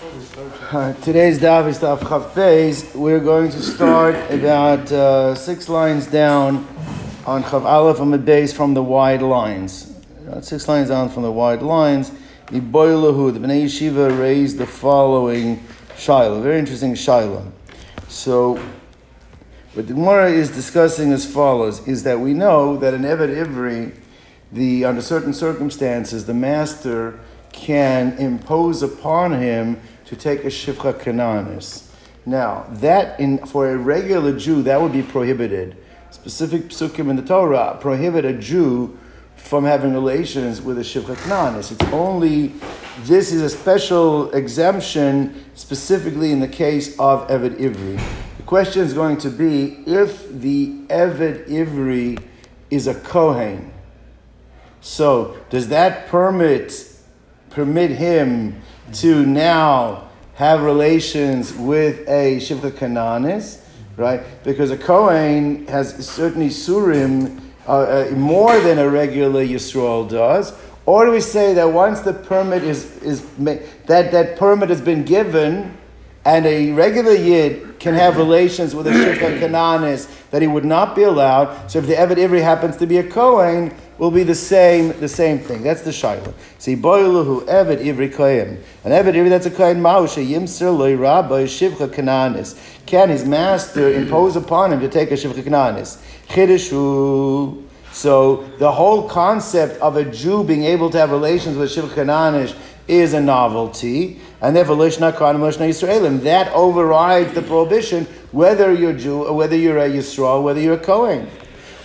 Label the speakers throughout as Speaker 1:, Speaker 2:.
Speaker 1: Uh, today's daf is daf Chav We're going to start about uh, six lines down on Chav Aleph the base from the wide lines. Uh, six lines down from the wide lines. The the Bnei Yeshiva raised the following Shaila, very interesting Shaila. So, what the Gemara is discussing as follows is that we know that in Eved Ivri, the under certain circumstances, the master can impose upon him to take a shivcha kananis. Now, that in for a regular Jew, that would be prohibited. Specific psukim in the Torah prohibit a Jew from having relations with a shivcha kananis. It's only this is a special exemption specifically in the case of Eved Ivri. The question is going to be if the Eved Ivri is a Kohen. So, does that permit permit him to now have relations with a Shivcha Kananis, right? Because a Kohen has certainly Surim uh, uh, more than a regular Yisrael does. Or do we say that once the permit is, is that, that permit has been given, and a regular Yid can have relations with a Shivcha Kananis that he would not be allowed. So if the Eved Ivri happens to be a Kohen, will be the same, the same thing. That's the Shaila. See, Boiluhu Eved Ivri Kohen. An Eved Ivri that's a Kohen Mausha Yimser Loi Rabbi Shivcha Kananis. Can his master impose upon him to take a Shivcha Kananis? Chidishu. So the whole concept of a Jew being able to have relations with Shivcha Kananis is a novelty, and therefore Lishna Khan Lishna Yisraelim. That overrides the prohibition whether you're Jew or whether you're a Yisrael, whether you're a Kohen.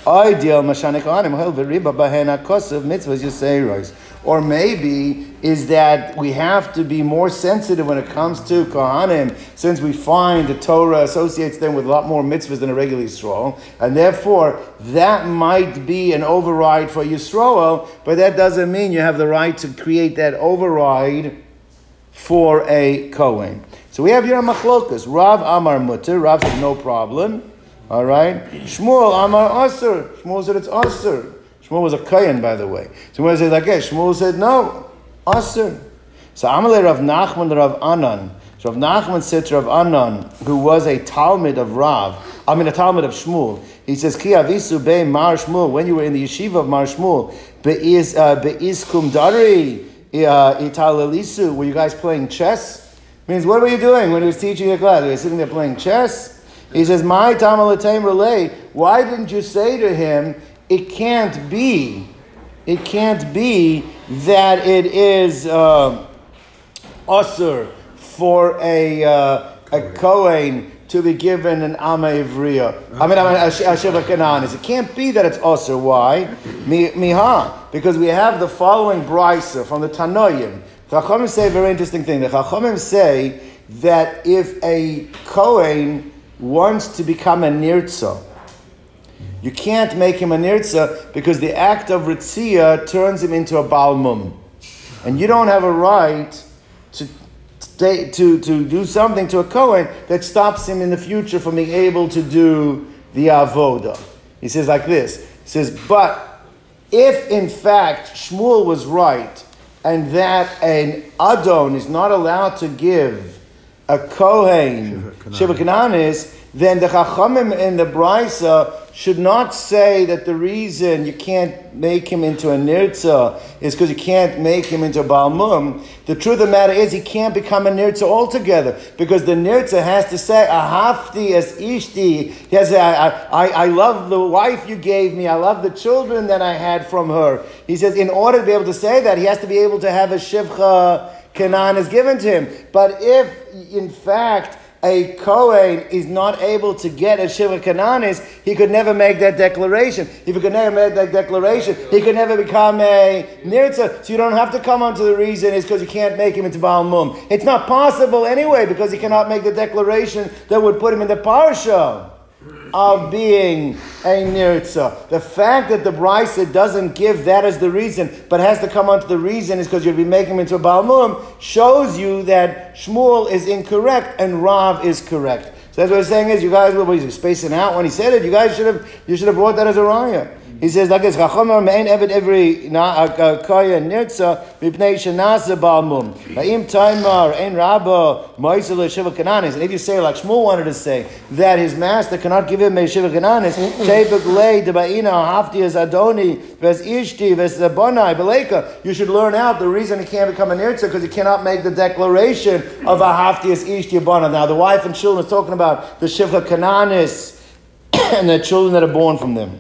Speaker 1: Ideal Mashanik Anim V'riba Bahena Kosev Mitzvahs Yiseiros. Or maybe is that we have to be more sensitive when it comes to Kohanim, since we find the Torah associates them with a lot more mitzvahs than a regular Yisrael, and therefore that might be an override for Yisrael, but that doesn't mean you have the right to create that override for a Kohen. So we have here a machlokas. Rav Amar Mutter. Rav said no problem. All right. Shmuel Amar Aser. Shmuel said it's Aser. Shmuel was a Kohen, by the way. So when I said like, Shmuel said no, Aser. So Amalei Rav Nachman Rav Anan. So Rav Nachman said to Rav Anan, who was a Talmud of Rav, I mean a Talmud of Shmuel. He says, Ki avisu be Mar Shmuel, when you were in the yeshiva of Mar Shmuel, be'is, uh, be'is kumdari, uh, italalisu, were you guys playing chess? Means, what were you doing when he was teaching the class? Were you sitting there playing chess? He says, My Tamalatain relay, why didn't you say to him, it can't be, it can't be that it is uh, usr for a, uh, a Kohen to be given an Ama Ivriya. I mean, a, a Shiva Kananis. It can't be that it's usr. Why? Miha. Because we have the following brisa from the Tanoim. Chachamim say a very interesting thing. The Chachamim say that if a Kohen wants to become a nirtza, you can't make him a nirtza because the act of ritzia turns him into a balmum. And you don't have a right to, to, to, to do something to a Kohen that stops him in the future from being able to do the avoda. He says like this. He says, but if in fact Shmuel was right and that an Adon is not allowed to give a Kohen, Shiva Kananis, then the Chachamim in the Brisa should not say that the reason you can't make him into a Nirtza is because you can't make him into a Balmum. The truth of the matter is he can't become a Nirtza altogether because the Nirtza has to say, Ahafti as Ishti. He has, I, I, I love the wife you gave me. I love the children that I had from her. He says, in order to be able to say that, he has to be able to have a Shivcha Kanan is given to him. But if, in fact, a Kohen is not able to get a Shiva Kananis, he could never make that declaration. If he could never make that declaration, he could never become a Nirtza. So you don't have to come on to the reason is because you can't make him into Baal Mum. It's not possible anyway because he cannot make the declaration that would put him in the Parsha of being a nirtza. The fact that the brisa doesn't give that as the reason, but has to come onto the reason is because you'd be making him into a balmum, shows you that Shmuel is incorrect and Rav is correct. So that's what he's saying is you guys were spacing out when he said it. You guys should have you should have brought that as a raya. He says like this: Chachomer mein evet every na kaya nirtza mipnei shenasa balmum. Ha'im taimar ein rabba moisel shiva kananis. And if you say like Shmuel wanted to say that his master cannot give him a shiva kananis, tebek lei debaina hafti as adoni ves ishti ves zabonai beleka. You should learn out the reason he can't become a nirtza because he cannot make the declaration of a hafti as ishti abona. Now the wife and children is talking about the shiva kananis and the children that are born from them.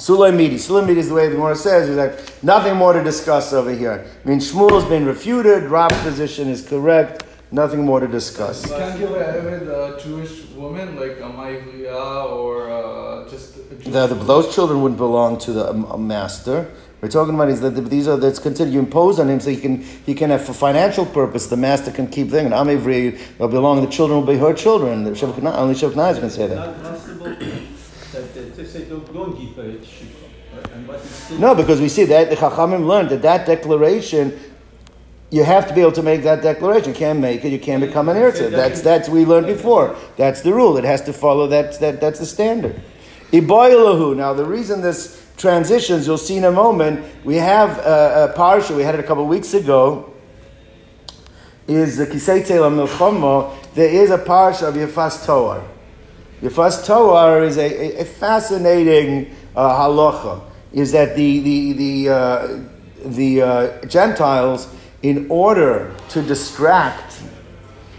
Speaker 1: Sulaimidi. Sulaimidi is the way the Gemara says. There's like nothing more to discuss over here. I mean, Shmuel's been refuted. Rab's position is correct. Nothing more to discuss.
Speaker 2: You can't give a uh, Jewish woman like a Maivliya or uh, just a Jewish
Speaker 1: The, the, those children wouldn't belong to the um, master. We're talking about is that the, these are that's considered you impose on him so he can he can have for financial purpose the master can keep them and Amivri will belong the children will be her children. The Shevach Kana- Only Shevach can say that.
Speaker 3: Not possible that they they say don't, don't give a shikha. right? And still
Speaker 1: No, because we see that the Chachamim learned that that declaration, you have to be able to make that declaration. You can't make it, you can't become an Eretz. That's that's we learned before. That's the rule. It has to follow that. that that's the standard. Iboilahu. Now the reason this transitions, you'll see in a moment. We have a, a parsha. We had it a couple of weeks ago. Is the Kisei Milchama. There is a parsha of Yefas Toar. first Torah is a, a, a fascinating uh, halacha. Is that the the the uh, the uh, Gentiles, in order to distract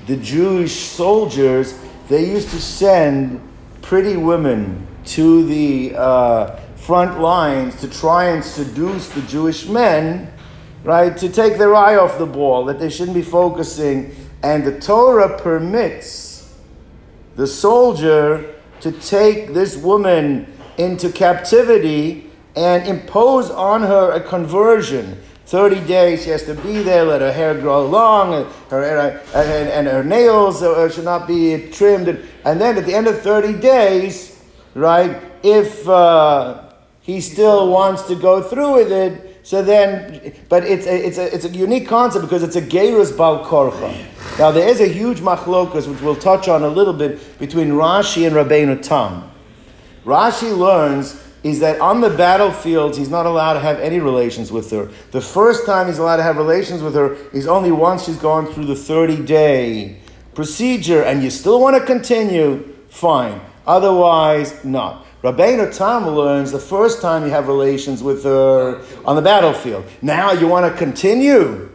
Speaker 1: the Jewish soldiers, they used to send pretty women to the uh, front lines to try and seduce the Jewish men, right, to take their eye off the ball, that they shouldn't be focusing. And the Torah permits the soldier to take this woman into captivity and impose on her a conversion. 30 days she has to be there, let her hair grow long, and her, and, and her nails uh, should not be trimmed. And, and then at the end of 30 days, right, if uh, he still wants to go through with it, so then, but it's a, it's a, it's a unique concept because it's a gerus bal korcha. Now there is a huge machlokas which we'll touch on a little bit between Rashi and Rabbeinu Tam. Rashi learns is that on the battlefield he's not allowed to have any relations with her. The first time he's allowed to have relations with her is only once she's gone through the 30 day procedure and you still want to continue, fine. Otherwise, not. Rabbeinu Tam learns the first time you have relations with her on the battlefield. Now you want to continue.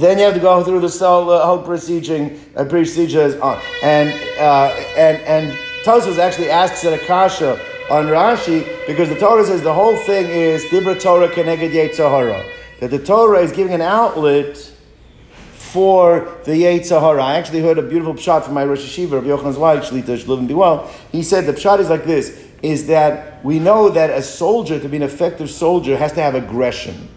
Speaker 1: Then you have to go through the whole, uh, whole procedure, uh, procedures on. And, uh, and, and Tosfos actually asks at a kasha on Rashi because the Torah says the whole thing is Dibra Torah Keneged Yetzahara. That the Torah is giving an outlet for the Yetzahara. I actually heard a beautiful shot from my Rosh Yeshiva, Rabbi Yochanan Zweig, Shlita Be Well. He said the shot is like this, is that we know that a soldier, to be an effective soldier, has to have aggression.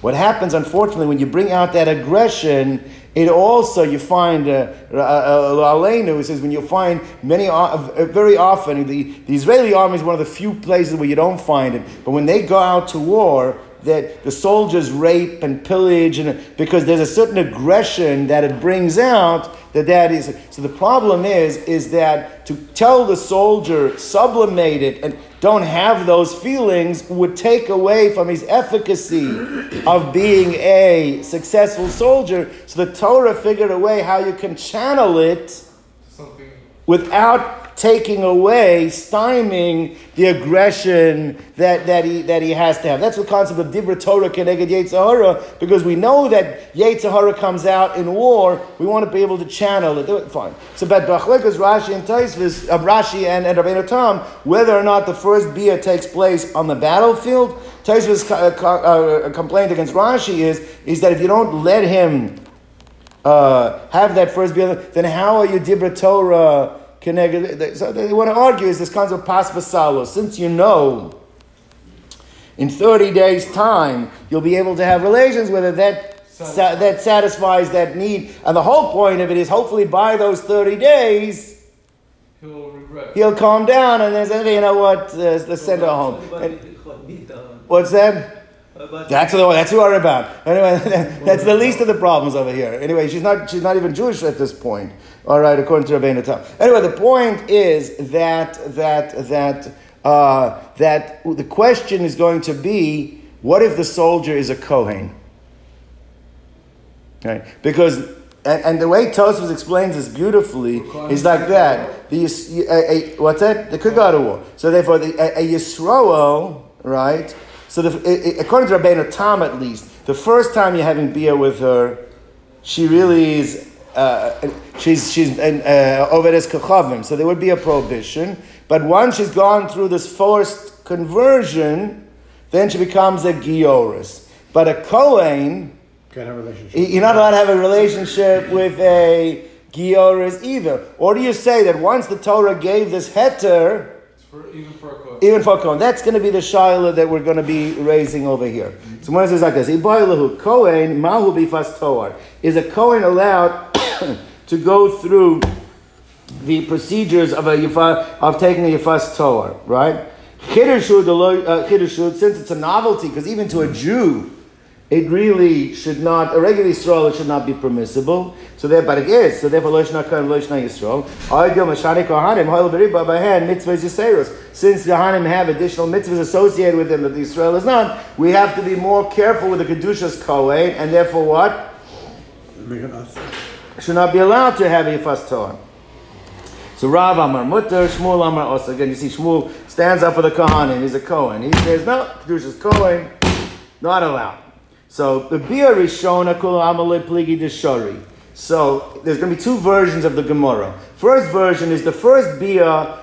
Speaker 1: What happens, unfortunately, when you bring out that aggression, it also you find uh, uh, uh, says when you find many uh, very often the, the Israeli army is one of the few places where you don't find it. But when they go out to war, that the soldiers rape and pillage, and because there's a certain aggression that it brings out that that is. So the problem is is that to tell the soldier sublimate it and don't have those feelings would take away from his efficacy of being a successful soldier. So the Torah figured a way how you can channel it without taking away, stymieing the aggression that, that, he, that he has to have. That's the concept of Dibra Torah Keneged Yetzirah, because we know that Yetzirah comes out in war, we want to be able to channel it. Fine. So, but Bachlekas, Rashi and Tosfos, uh, Rashi and, and Rabbeinu Tam, whether or not the first bia takes place on the battlefield, Tosfos uh, uh, complaint against Rashi is, is that if you don't let him uh, have that first bia, then how are you Dibra Torah? So they want to argue is this concept of pas vasalo. Since you know in 30 days' time you'll be able to have relations with her, that, sa- that satisfies that need. And the whole point of it is hopefully by those 30 days,
Speaker 2: He'll regret.
Speaker 1: he'll calm down and then say, okay, you know what, uh, let's send her home. And
Speaker 3: it- it-
Speaker 1: what's that? That's the that's who we're about. Anyway, that's the least of the problems over here. Anyway, she's not she's not even Jewish at this point. All right, according to Rabbeinu Tam. Anyway, the point is that that that uh, that the question is going to be, what if the soldier is a Kohen? Right? Because, and, and the way Tosfos explains this beautifully is like that. The, a, a, what's that? The Kagara war. So therefore, the, a, a Yisroel, right? So the, according to Rabbeinu Tam, at least, the first time you're having bia with her, she really is, uh, she's, she's an uh, Ovedes Kachavim, so there would be a prohibition. But once she's gone through this forced conversion, then she becomes a Gioris. But a Kohen, you're not allowed to have a relationship with a Gioris either. Or do you say that once the Torah gave this heter,
Speaker 2: for, even for a Kohen.
Speaker 1: Even for a Kohen. That's going to be the Shaila that we're going to be raising over here. Mm-hmm. So when it says like this, Kohen, Mahu Bifas Toar. Is a Kohen allowed to go through the procedures of a yifa, of taking a Yifas Toar, right? Uh, since it's a novelty, because even to a Jew, it really should not, a regular Yisrael, it should not be permissible. So there, but it is. So therefore, Loishna Kohen, Loishna Yisrael. Argil Mashani Kohanim, Hoil Beriba Bahan, Mitzvahs Yiseros. Since the Kohanim have additional mitzvahs associated with them that the Israel is not, we have to be more careful with the Kedushas Kohen, and therefore what? Should not be allowed to have Yifas Torah. So Rav Amar Mutter, Shmuel Amar Osa. Again, you see Shmuel stands up for the Kohanim. He's a Kohen. He says, no, Kedushas Kohen, not allowed. So the Bia Rishona Kula Amalei Pligi Deshari. So there's going to be two versions of the Gemara. First version is the first Bia,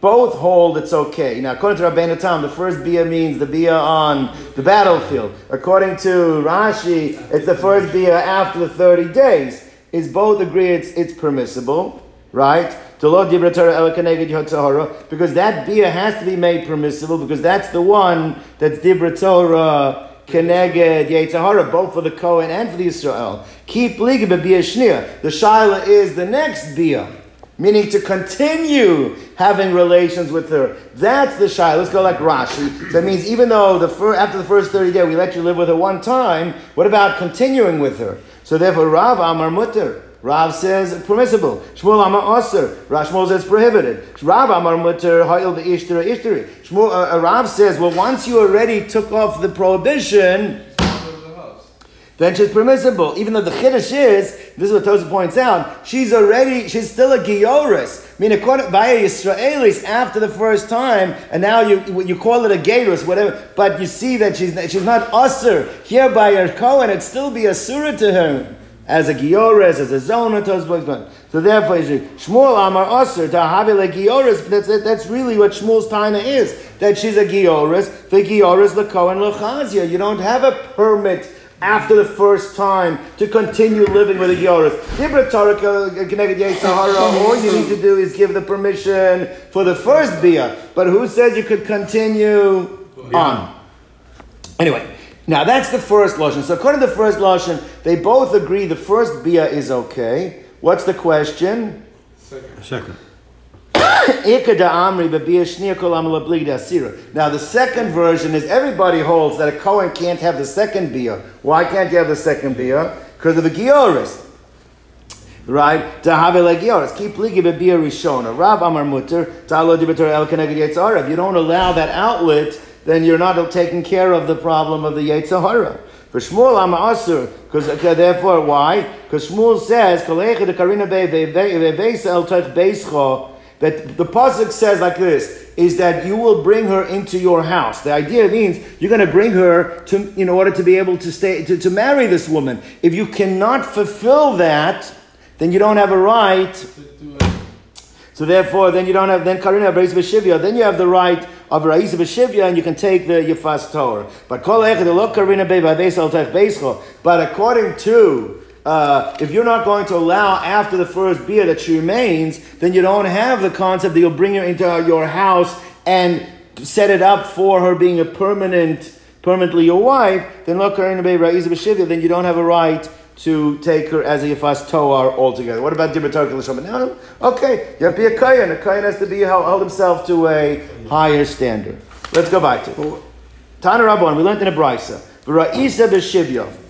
Speaker 1: both hold it's okay. Now, according to Rabbeinu Tam, the first Bia means the Bia on the battlefield. According to Rashi, it's the first Bia after the 30 days. Is both agree it's, it's permissible, right? Because that Bia has to be made permissible because that's the one that's Dibra Torah Keneged Yetzahara, both for the Kohen and for the Israel. Keep liga shnia. The Shaila is the next Bia, meaning to continue having relations with her. That's the Shaila. Let's go like Rashi. That means even though the fir- after the first 30 days we let you live with her one time, what about continuing with her? So therefore, Rav Amar Mutter. Rav says permissible. Shmuel Amar Aser. Rashmuel says prohibited. Rav Amar Mutter Ha'il Ishtira Ishtiri. Shmuel uh, uh, Rav says, well, once you already took off the prohibition, then she's permissible. Even though the chiddush is, this is what Tosa points out, she's already, she's still a gioris. I mean, according by Israelis after the first time, and now you you call it a gairus, whatever. But you see that she's she's not usher here by her Kohen. It'd still be a surah to her as a giores, as a zona So therefore, Shmuel Amar Aser to Havile giores. That's that's really what Shmuel's taina is. That she's a giores. The giores lekohen lechazia. You don't have a permit after the first time to continue living with a giores. All you need to do is give the permission for the first bia. But who says you could continue on? Anyway. Now that's the first lashon. So according to the first lashon, they both agree the first bia is okay. What's the question?
Speaker 3: Second. Second.
Speaker 1: Now the second version is everybody holds that a Kohen can't have the second bia. Why can't you have the second bia? Because of the gioris. Right? To have a legioris. Keep ligi bia rishona. Rav Amar Mutter. El If you don't allow that outlet then you're not taking care of the problem of the Yetzirah. For Shmuel, I'm asur, because therefore, why? Because Shmuel says, that the pasuk says like this: is that you will bring her into your house. The idea means you're going to bring her to, in order to be able to stay to, to marry this woman. If you cannot fulfill that, then you don't have a right. So therefore, then you don't have then karina b'shivya. Then you have the right of Ra'isa B'Shivya, and you can take the Yifas Torah. But according to uh, if you're not going to allow after the first bia that she remains, then you don't have the concept that you'll bring her into your house and set it up for her being a permanent, permanently your wife. Then look, Rayaiz b'shivya. then you don't have a right to take her as a Yafas Toar altogether. What about Dibatar Kalashom? No, okay, you have to be a Kayan. A Kayan has to be hold himself to a higher standard. Let's go back to Tana Rabban, we learned in a Brisa. Ra'isa b'shivya.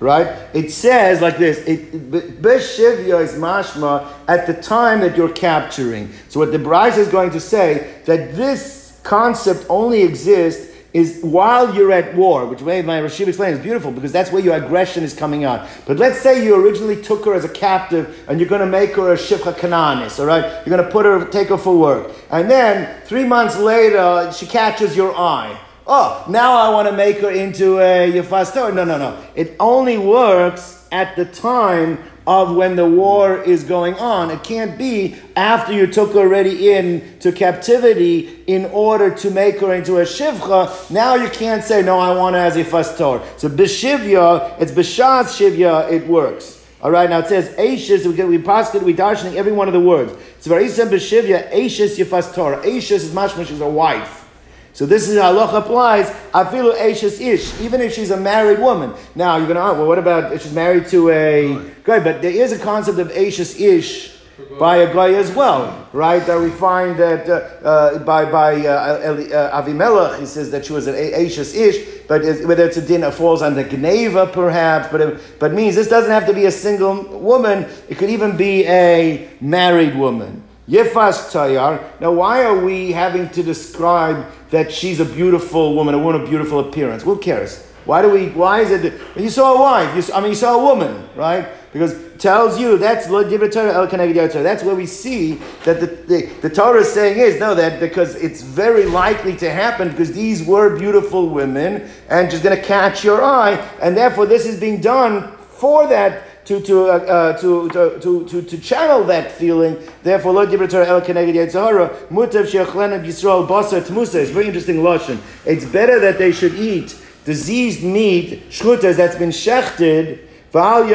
Speaker 1: Right? It says like this, b'shivya is mashma at the time that you're capturing. So what the Brisa is going to say, that this concept only exists is while you're at war, which way my Rashiv explained is beautiful because that's where your aggression is coming out. But let's say you originally took her as a captive and you're going to make her a Shifcha Kananis, all right? You're going to put her, take her for work. And then three months later, she catches your eye. Oh, now I want to make her into a Yefas No, no, no. It only works at the time of when the war is going on. It can't be after you took her already in to captivity in order to make her into a shivcha. Now you can't say, no, I want her as a fastor. So bishivya, it's bishaz shivya, it works. All right, now it says Aishis, we, we it, we darshaning every one of the words. It's very simple, Bishivya, Aishis Yefastor. Aishis is mashmash, is a wife. So this is how Allah applies. Afilu Eishes Ish, even if she's a married woman. Now you're going to ask, well, what about if she's married to a guy? But there is a concept of Eishes Ish by a guy as well, right? That we find that uh, uh, by by uh, Eli, uh, Avimelech, he says that she was an Eishes Ish, but whether it's a din that falls under Gneva perhaps, but it, but means this doesn't have to be a single woman. It could even be a married woman. Yefas Tayar. Now, why are we having to describe that she's a beautiful woman, a woman of beautiful appearance? Who cares? Why do we? Why is it? You saw a wife. You saw, I mean, you saw a woman, right? Because tells you that's That's where we see that the, the, the Torah is saying is no that because it's very likely to happen because these were beautiful women and she's going to catch your eye, and therefore this is being done for that to to, uh, uh, to, to, to, to, channel that feeling. Therefore, Lord Dibra El Keneged Yetzahara, Mutav Sheachlena Yisrael Basar Tmusa. It's very interesting lashon. It's better that they should eat diseased meat, shchutas that's been shechted. And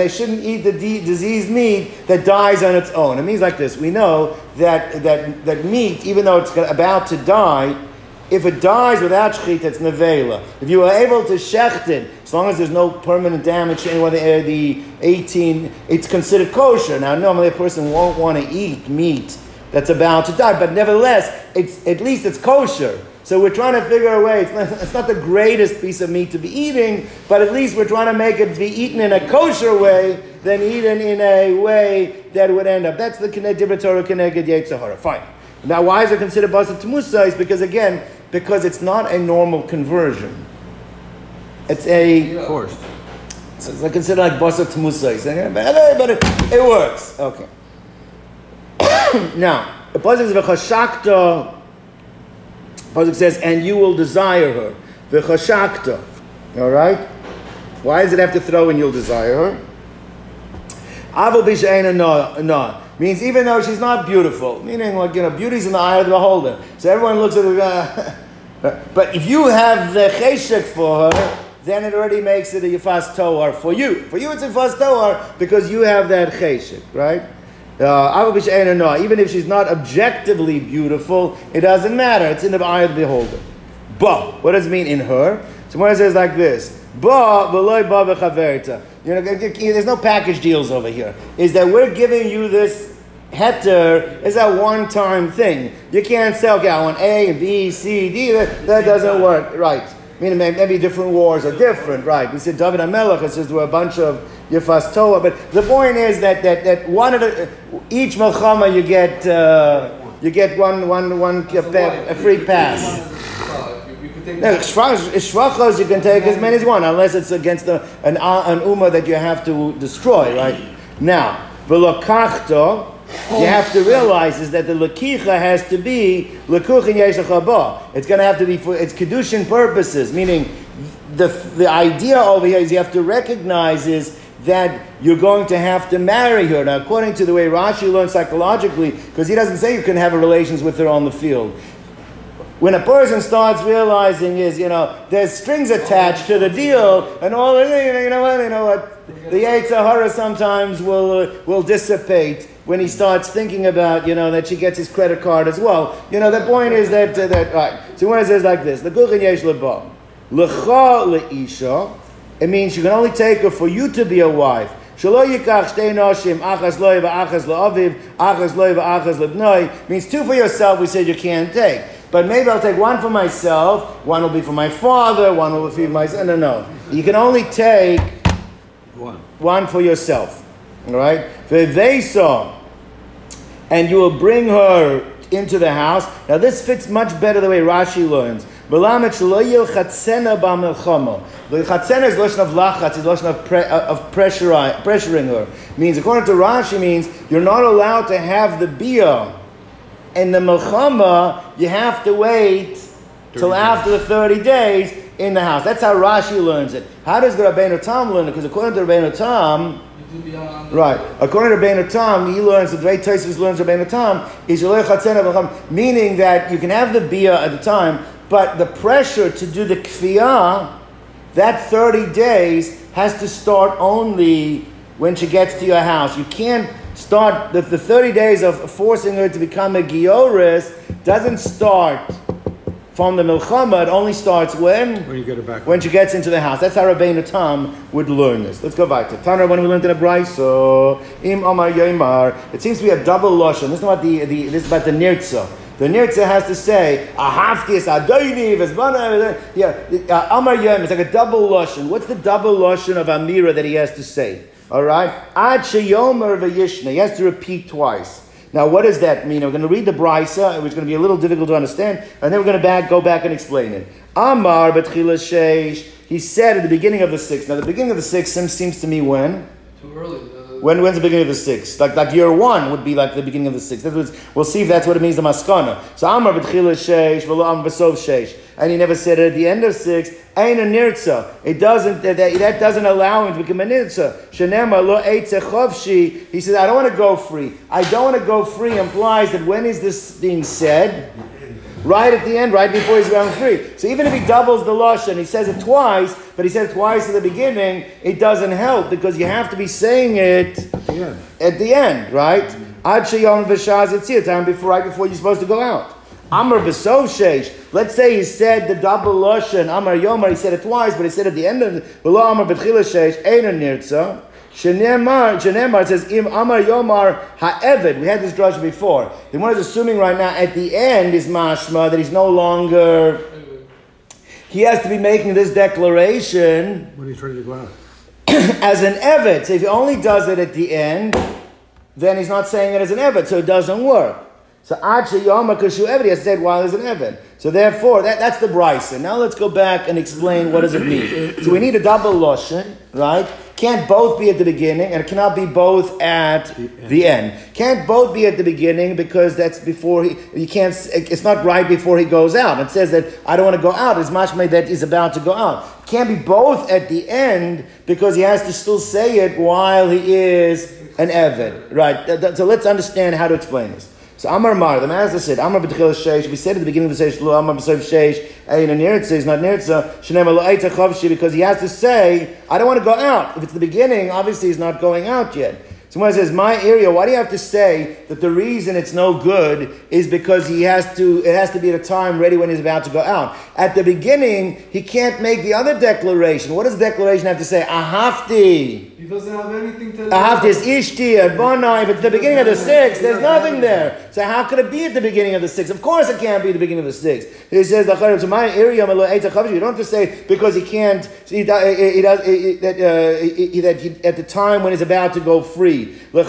Speaker 1: they shouldn't eat the de- diseased meat that dies on its own. It means like this. We know that, that, that meat, even though it's about to die, if it dies without shechita, it's nevela. If you are able to shecht it, as long as there's no permanent damage to anyone, the, the 18, it's considered kosher. Now, normally a person won't want to eat meat that's about to die, but nevertheless, it's, at least it's kosher. So we're trying to figure a way. It's not, it's not, the greatest piece of meat to be eating, but at least we're trying to make it be eaten in a kosher way than eaten in a way that would end up. That's the Torah Kineged Yetzirah. Fine. Now, why is it considered Basat Musa? Is because, again, because it's not a normal conversion. It's a.
Speaker 2: Of
Speaker 1: course. So it's considered like Basat Musa. But it, it works. Okay. now, the Pasuk V'chashakta. Pasuk says, and you will desire her. V'chashakta. All right? Why does it have to throw in you'll desire her? Avo b'she'ena no means even though she's not beautiful, meaning like you know, beauty's in the eye of the beholder. So everyone looks at her. Uh, but if you have the cheshek for her, then it already makes it a yifas toar for you. For you, it's a yifas toar because you have that cheshek, right? Uh, even if she's not objectively beautiful, it doesn't matter. It's in the eye of the beholder. But what does it mean in her? So when it says like this, v'chaverta. You know, there's no package deals over here. Is that we're giving you this heter is a one-time thing. You can't say, okay, I want A, B, C, D. That, that doesn't work, right? I mean, maybe different wars are different, right? We said David Amelech, it says there were a bunch of Yefas Toa, but the point is that, that, that one of the, each Melchama you get, uh, you get one, one, one, a, a free pass. No, shvachos you can take as many as one, unless it's against the, an, an ummah that you have to destroy, right? Now, v'lokachto, you have to realize is that the lakicha has to be lakuchin yeshachaba. It's going to have to be for its kedushin purposes, meaning the the idea over here is you have to recognize is that you're going to have to marry her. Now, according to the way Rashi learns psychologically, because he doesn't say you can have relations with her on the field when a person starts realizing is, you know, there's strings attached to the deal, and all, you know what, you know what, the Yitzhahara sometimes will, uh, will dissipate when he starts thinking about, you know, that she gets his credit card as well. You know, the point is that, uh, that right. So when it says like this, the Guchan Yesh Leba, L'cha Le'isha, it means you can only take her for you to be a wife. Shelo yikach shtei noshim, achas loy v'achas la'aviv, achas loy v'achas lebnoi, means two for yourself, we said you can't take. But maybe I'll take one for myself, one will be for my father, one will be for my son. No, no. You can only take one, one for yourself. All right? They saw, and you will bring her into the house. Now this fits much better the way Rashi learns. Melamed shelo yil chatzena. Is lashon of lachatz, is lashon of, pre, uh, of pressuring, her. Means according to Rashi means you're not allowed to have the bia. and the milchama, you have to wait till after the 30 days in the house. That's how Rashi learns it. How does the Rabbeinu Tam learn it? Because according to Rabbeinu Tam. Right. According to Rabbeinu Tam, he learns, the way Tosfos learns Rabbeinu Tam, is meaning that you can have the bia at the time, but the pressure to do the kfiyah, that 30 days has to start only when she gets to your house. You can't start, the, the 30 days of forcing her to become a Gioris doesn't start from the Milchama, it only starts when?
Speaker 4: When you get it back.
Speaker 1: when she gets into the house. That's how Rabbeinu Tam would learn this. Let's go back to Tanner when we learned in a Braiso. Im Amar Yomar. It seems to be a double lashon. This is about the, the this is about the nirtza. The nirtza has to say a ahafkis adoyni v'zmana. Yeah, uh, Amar Yom. It's like a double lashon. What's the double lashon of Amira that he has to say? All right, Ad sheyomer v'yishna. He has to repeat twice. Now, what does that mean? We're going to read the brisa, which is going to be a little difficult to understand, and then we're going to back, go back and explain it. Amar betchila sheish. He said at the beginning of the sixth. Now, the beginning of the sixth seems- to me when.
Speaker 2: Too early. Uh,
Speaker 1: When, when's the beginning of the sixth? Like, like year one would be like the beginning of the sixth. That's what it's- we'll see if that's what it means, the maskana. So, Amar b'tchila sheish, v'lo am b'sov sheish. And he never said it at the end of six. Ain a nirtza. It doesn't, that, that doesn't allow him to become a nirtza. Shenema lo chovshi. He says, I don't want to go free. I don't want to go free implies that when is this being said? Right at the end, right before he's going free. So even if he doubles the lashon, he says it twice, but he said it twice at the beginning, it doesn't help because you have to be saying it at the end, right? Ad sheyom v'shaz time before, right before you're supposed to go out. Amar b'sov sheish. Let's say he said the double lashon, Amar yomar, he said it twice, but he said at the end of V'lo Amar b'tchila sheish, eina nirtza. Shenemar, Shenemar says, Im Amar Yomar Ha'eved. We had this drush before. The one is assuming right now at the end is mashma that he's no longer. He has to be making this declaration
Speaker 4: When he's ready to go out.
Speaker 1: as an Eved. So if he only does it at the end, then he's not saying it as an Eved, so it doesn't work. So Ad Sheyoma Kashu Eved, he has said while he's an Eved. So therefore, that, that's the Brisa. Now let's go back and explain what does it mean. So we need a double Loshen, right? Can't both be at the beginning, and it cannot be both at the end. Can't both be at the beginning because that's before he, you can't, it's not right before he goes out. It says that I don't want to go out. It's mashma that he's about to go out. Can't be both at the end because he has to still say it while he is an Eved. Right. So let's understand how to explain this. So Amar Mar, the master said, Amar b'tchil sheish. We said at the beginning of the sheish, lo Amar b'sov sheish. Eh, Ein a nirtza is not nirtza. Shenema lo eita chavshi because he has to say, I don't want to go out. If it's the beginning, obviously he's not going out yet. Someone says, my area, why do you have to say that the reason it's no good is because he has to, it has to be at a time ready when he's about to go out. At the beginning, he can't make the other declaration. What does the declaration have to say? Ahafti.
Speaker 2: He doesn't have anything to.
Speaker 1: Ahafti is ishti, adbona. If it's the beginning of the sixth, there's nothing there. So how could it be at the beginning of the sixth? Of course it can't be at the beginning of the sixth. He says, the "So my area, you don't have to say because he can't, he, does- he does, he- that, uh, that he, at the time when he's about to go free. How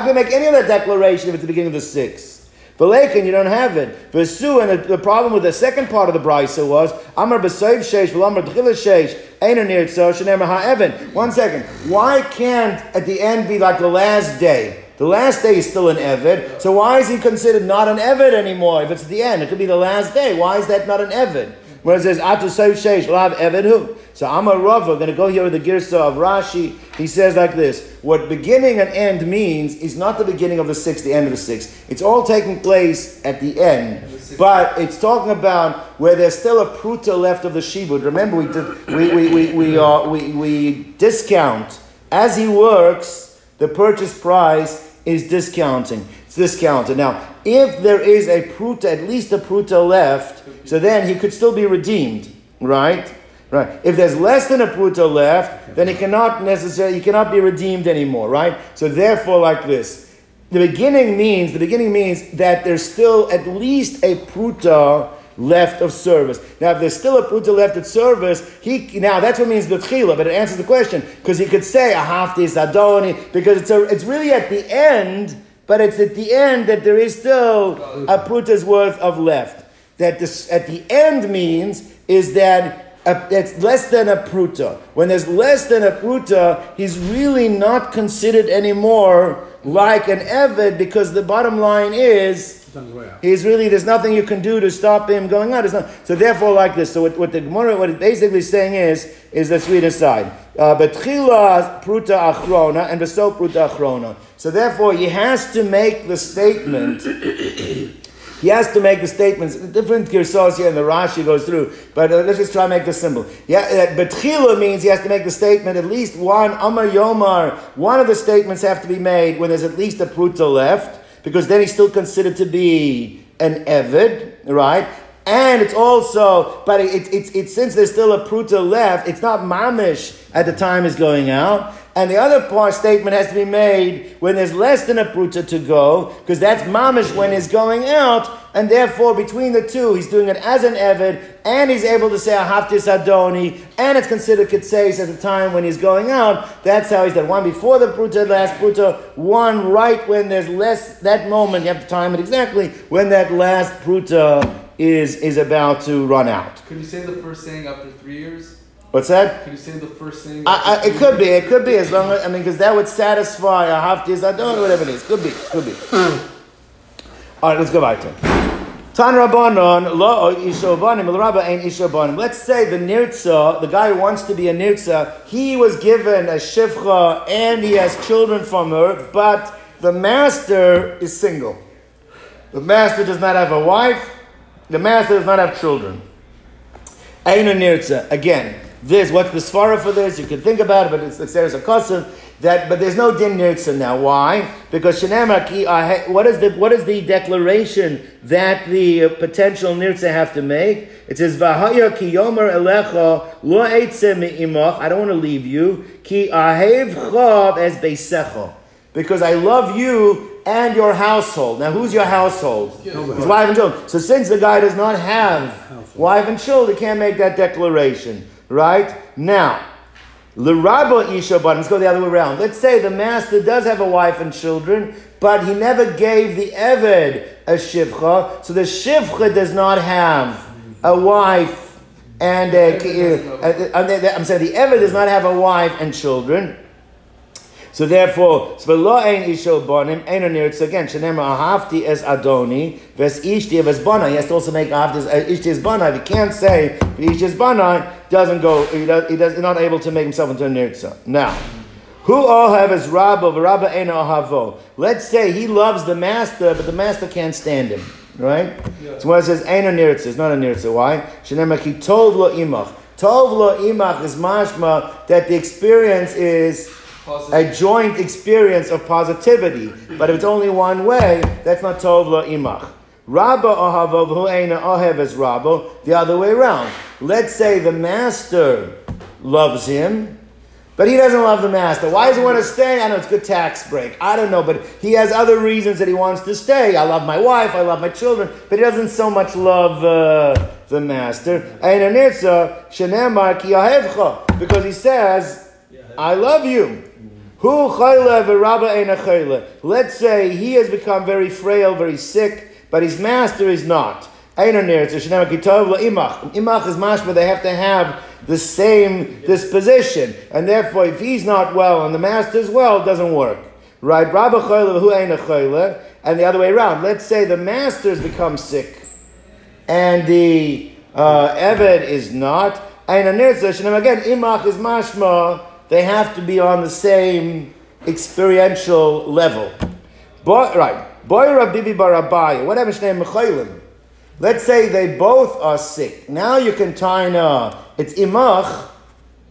Speaker 1: can you make any of that declaration if it's the beginning of the sixth? V'leikin, you don't have it. V'su, and the, the problem with the second part of the brisa was Amar b'soiv sheish v'lamar d'chila sheish ein nir tzo shenemar ha'evan. One second. Why can't at the end be like the last day? The last day is still an Evid, so why is he considered not an Evid anymore? If it's the end, it could be the last day. Why is that not an Evid? Where it says Atu Sheish Lav Evid Hu. So Amar Rav, we're going to go here with the Girsa of Rashi. He says like this: What beginning and end means is not the beginning of the sixth, the end of the sixth. It's all taking place at the end, but it's talking about where there's still a pruta left of the shibud. Remember, we did, we we we we, uh, we we discount as he works. The purchase price is discounting. It's discounted. Now, if there is a pruta, at least a pruta left, so then he could still be redeemed, right? Right. If there's less than a pruta left, then it cannot necessarily, it cannot be redeemed anymore, right? So therefore, like this, the beginning means the beginning means that there's still at least a pruta left of service. Now, if there's still a pruta left at service, he now that's what means l'tchila, but it answers the question because he could say a haftis adoni because it's a, it's really at the end, but it's at the end that there is still a pruta's worth of left. That this at the end means is that. It's less than a pruta. When there's less than a pruta, he's really not considered anymore like an Eved because the bottom line is he's really there's nothing you can do to stop him going on. So therefore, like this. So what, what the Gemara, what it's basically saying is is the sweeter side. Uh, Betchila pruta achrona and beso pruta achrona. So therefore, he has to make the statement. He has to make the statements. Different girsos here, and the Rashi goes through. But uh, let's just try to make this simple. Yeah, uh, betchila means he has to make the statement. At least one Amar Yomar. One of the statements have to be made when there's at least a pruta left, because then he's still considered to be an evid, right? And it's also, but it's it, it, since there's still a pruta left, it's not mamish at the time is going out. And the other part statement has to be made when there's less than a pruta to go, because that's mamish when he's going out, and therefore between the two, he's doing it as an evid, and he's able to say a haftis adoni, and it's considered kitseis at the time when he's going out. That's how he's done. One before the pruta, last pruta, one right when there's less, that moment, you have to time it exactly, when that last pruta is, is about to run out.
Speaker 2: Could you say the first saying after three years?
Speaker 1: What's that?
Speaker 2: Could you say the first saying?
Speaker 1: I, I, it could be. It could be as long as I mean, because that would satisfy a haftis adon, or whatever it is. Could be. Could be. Hmm. All right, let's go back to. Tan Rabbanon, lo ishobanim, rabba ain't ishobanim. Let's say the nirtza, the guy who wants to be a nirtza, he was given a shifcha and he has children from her, but the master is single. The master does not have a wife. The master does not have children. Aina nirtza. Again, this, what's the svara for this? You can think about it, but it's, there's a custom that, but there's no din nirtza now. Why? Because shenema ki, uh, what is the what is the declaration that the uh, potential nirtza have to make? It says v'haya ki yomer elecha lo eitze imach. I don't want to leave you. Ki ahev chav as beisecha. Because I love you and your household. Now, who's your household? His wife and children. So, since the guy does not have wife and children, he can't make that declaration. Right? Now, L'rabo isha but let's go the other way around. Let's say the master does have a wife and children, but he never gave the Eved a shivcha, so the shivcha does not have a wife and a, uh, uh, I'm saying the Eved does not have a wife and children. So therefore, Svelo ein isho bonim, ein onirtz again, shenem ahafti es adoni, ves ishti es bana. He has to also make ahafti es uh, ishti es bana. If he can't say ishti es bana, doesn't go, he does, he does, he's not able to make himself into a nirtza. Now, who all have his rabba, rabba ein ahavo. Let's say he loves the master, but the master can't stand him. Right? Yeah. So when it says ein nirtza, it's not a nirtza. Why? Shenem ki tov lo imach. Tov lo imach is mashma that the experience is a joint experience of positivity. But if it's only one way, that's not tov lo imach. Rabba hu eina ohev as Rabba, the other way around. Let's say the master loves him, but he doesn't love the master. Why does he want to stay? I know it's good tax break. I don't know, but he has other reasons that he wants to stay. I love my wife, I love my children, but he doesn't so much love uh, the master. Eina nitsa, ki ohevcha. Because he says, I love you. Let's say he has become very frail, very sick, but his master is not. Imach is mashma, they have to have the same disposition. And therefore, if he's not well and the master is well, it doesn't work. Right? And the other way around. Let's say the master become sick and the uh, Eved is not. Again, imach is mashma they have to be on the same experiential level. Boy, right. Boy Rabbi Barabai, what happens to Mechailim? Let's say they both are sick. Now you can tie na. It's imach,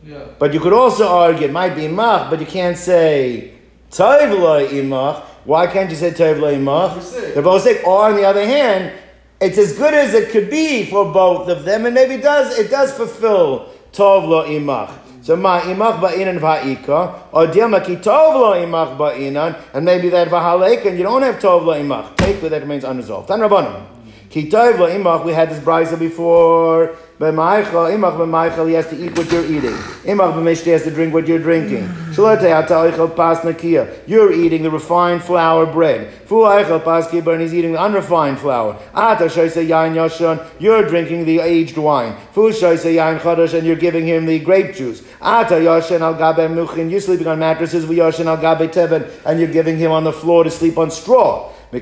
Speaker 1: yeah. but you could also argue it might be imach, but you can't say tayv imach. Why can't you say tayv imach? They're both sick. Or on the other hand, it's as good as it could be for both of them, and maybe it does it does fulfill Tovlo imach. So ma imach ba'inan va'ika, or dilma ki tov lo imach ba'inan, and maybe that v'halek, and you don't have tov lo imach. Take that remains unresolved. Tan rabbanim. Kitayva imach, we had this brisa before. B'maichel, imach b'maichel, he has to eat what you're eating. Imach b'mishti, has to drink what you're drinking. Shalotei ata oichel pas nakia. You're eating the refined flour bread. Fu oichel pas kibar, and he's eating the unrefined flour. Ata shoyse yain yashon, you're drinking the aged wine. Fu shoyse yain chadash, and you're giving him the grape juice. Ata yashen al gabe muchin, you're sleeping on mattresses. V'yashen al gabe and you're giving him on the floor to sleep on straw. From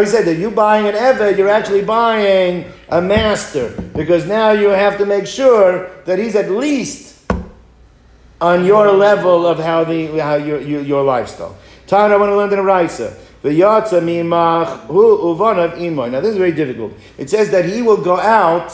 Speaker 1: he said that you buying an Eved, you're actually buying a master. Because now you have to make sure that he's at least on your level of how the how your your, your lifestyle. Tana, I want to learn Raisa. The imoy. Now this is very difficult. It says that he will go out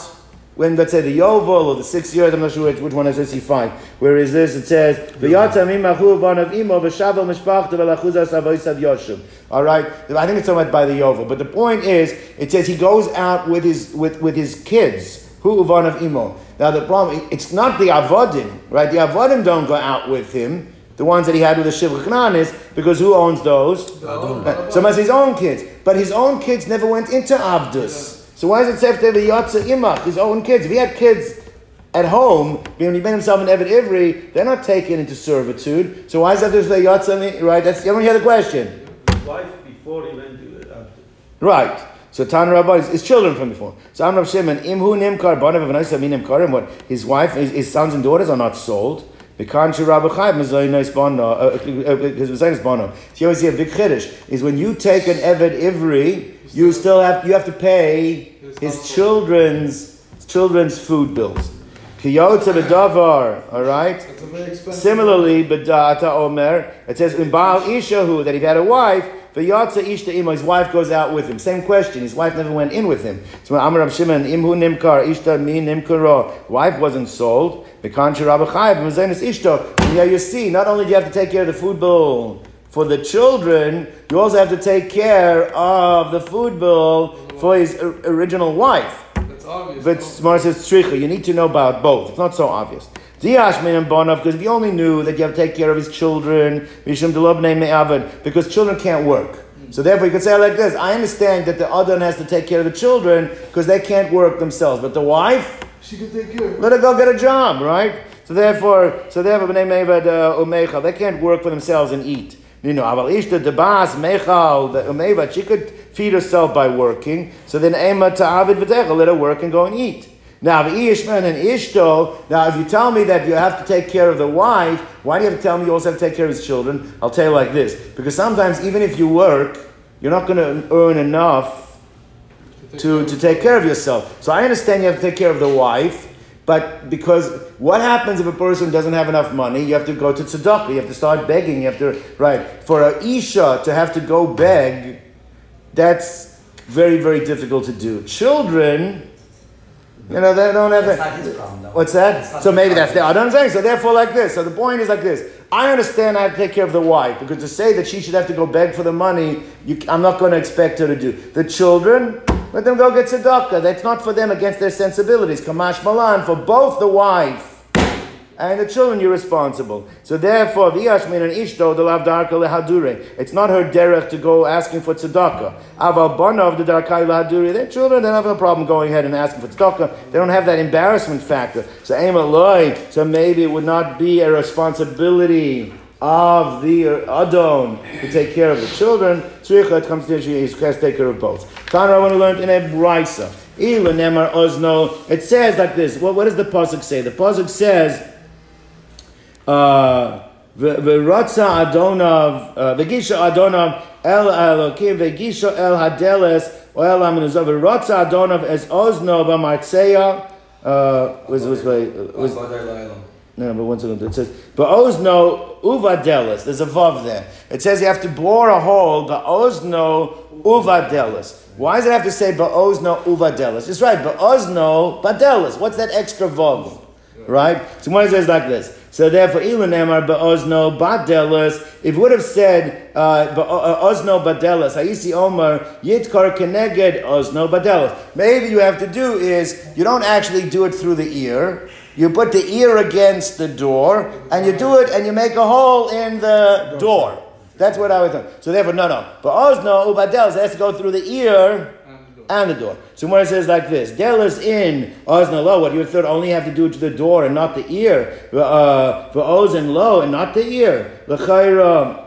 Speaker 1: when let's say the Yovel or the six years, I'm not sure which, which one is this, five. Where is this? It says, V'yata mimachu vanav imo v'shavel mishpachta v'lachuzas avoisav yoshim. All right, I think it's somewhat by the Yovel, but the point is, it says he goes out with his with, with his kids. Who uvan of imo. Now the problem, it's not the avodim, right? The avodim don't go out with him. The ones that he had with the Shivcha is because who owns those? Uh, so much his own kids. But his own kids never went into Abdus. So why is it say after the Yatza Imach, his own kids? If he had kids at home, when he made himself an Evid Ivri, they're not taken into servitude. So why is that there's the Yatza, right? That's, you don't hear the question.
Speaker 3: His wife before he went to it after.
Speaker 1: Right. So Tan Rabbi is his children from before. So I'm Rav Shimon, Imhu Nimkar, Banav Avanaisa Nimkarim, what? His wife, his, his sons and daughters are not sold. Because Rabbi Chaim Mazoynos Bono, his Mazoynos Bono. So you uh, uh, uh, always see a big chiddush is when you take an Eved Ivri, you still have you have to pay his children's children's food bills. Kiyotza bedavar, all right. Similarly, bedata omer, it says in Baal Ishahu that he had a wife. V'yatza ishta imo, his wife goes out with him. Same question. His wife never went in with him. So when Amar Rav Shimon imhu nimkar ishta mi nimkaro, wife wasn't sold. V'kanchi Rabbi Chayiv mazenis ishto. And here you see, not only do you have to take care of the food bill for the children, you also have to take care of the food bill for his original wife.
Speaker 2: That's obvious.
Speaker 1: But Smart says. You need to know about both. It's not so obvious. Because if you only knew that you have to take care of his children, because children can't work. So therefore, you could say like this: I understand that the other one has to take care of the children because they can't work themselves, but the wife,
Speaker 2: she can take care.
Speaker 1: Let her go get a job, right? So therefore, so therefore, uh, they can't work for themselves and eat. You know, aval ishta debas mechal umeva. She could feed herself by working. So then ema ta'avid v'techa. Let her work and go and eat. Now, the Ishman and Ishto, now if you tell me that you have to take care of the wife, why do you have to tell me you also have to take care of his children? I'll tell you like this. Because sometimes, even if you work, you're not going to earn enough to, to take care of yourself. So I understand you have to take care of the wife, but because what happens if a person doesn't have enough money? You have to go to tzedakah, you have to start begging, you have to, right. For a Isha to have to go beg, that's very, very difficult to do. Children, you know, they don't have
Speaker 4: That's
Speaker 1: that.
Speaker 4: not his problem, though.
Speaker 1: What's that?
Speaker 4: That's
Speaker 1: So maybe that's the. I don't thing. So therefore, like this. So the point is like this. I understand I have to take care of the wife because to say that she should have to go beg for the money, you, I'm not going to expect her to do. The children, let them go get tzedakah. That's not for them against their sensibilities. Kamash malan for both the wife and the children you're responsible. So therefore, v'yashmin and ishto the lav darka lehadure. It's not her derech to go asking for tzedakah. Aval banov the darkai lehadure. Their children don't have a problem going ahead and asking for tzedakah. They don't have that embarrassment factor. So emaloi. So maybe it would not be a responsibility of the adon to take care of the children. Tzricha comes to he has to take care of both. Tanra I want to learn in a brisa. It says like this. What, what does the pasuk say? The pasuk says. Uh, V'rotza Adonav, uh, v'gisha Adonav el Elokim, v'gisha el Hadeles, o el Amenuzov, v'rotza Adonav es ozno b'martzeya, uh, was, was, was, no, but one second. It says, "Ba'ozno uvadelis." There's a vav there. It says you have to bore a hole. Ba'ozno uvadelis. Why does it have to say ba'ozno uvadelis? It's right. Ba'ozno badelis. What's that extra vav? Right. So one says like this. So therefore, Elon Emar ba'ozno badelis. If would have said uh, ba'ozno badelis, Haisi Omar yitkar keneged ozno badelis. Maybe you have to do is you don't actually do it through the ear. You put the ear against the door, and you do it, and you make a hole in the door. That's what I was doing. So therefore, no, no. But Ozno, Ubadelis, it has to go through the ear
Speaker 2: And the door.
Speaker 1: So it says like this, Delis in Ozna lo, what you would thought only have to do it to the door and not the ear. Uh, for Ozen and not the ear. L'chayra.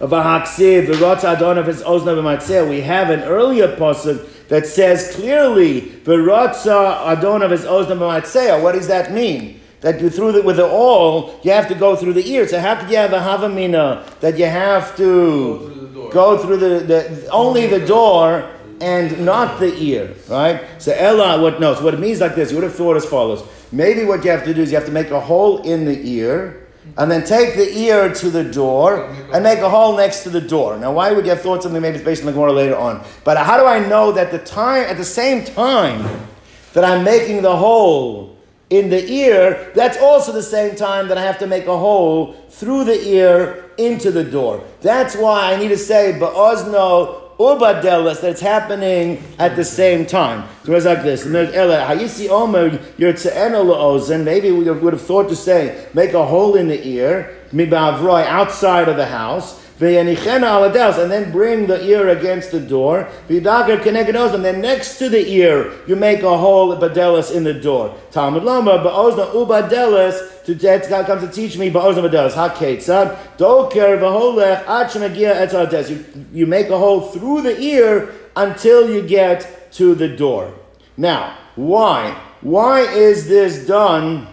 Speaker 1: V'haksiv, v'rotz adon of his ozna b'matzeh. We have an earlier pasuk that says clearly, v'rotz adon of his ozna b'matzeh. What does that mean? That you through the, with the all, you have to go through the ear. So how could you have a havamina that you have to
Speaker 2: Go through the door.
Speaker 1: go through the, the only the door and not the ear, right? So Ella, what no? So what it means like this, you would have thought as follows. Maybe what you have to do is you have to make a hole in the ear, and then take the ear to the door and make a hole next to the door. Now, why would you have thought something maybe it's based on the Gemara later on? But how do I know that the time at the same time that I'm making the hole in the ear, that's also the same time that I have to make a hole through the ear into the door. That's why I need to say ba'ozno ubadelas that it's happening at the same time. So it's like this. And there's Ella, Hayisi Omer, you're ozen. Maybe we would have thought to say, make a hole in the ear, mibavroy, outside of the house. And then bring the ear against the door. And then next to the ear, you make a hole badelis in the door. Talmud lama ba'ozna ubadelis. To that God comes to teach me ba'ozna badelis. Haketzad doker v'holech ad shemagia etzades. You you make a hole through the ear until you get to the door. Now, why? Why is this done?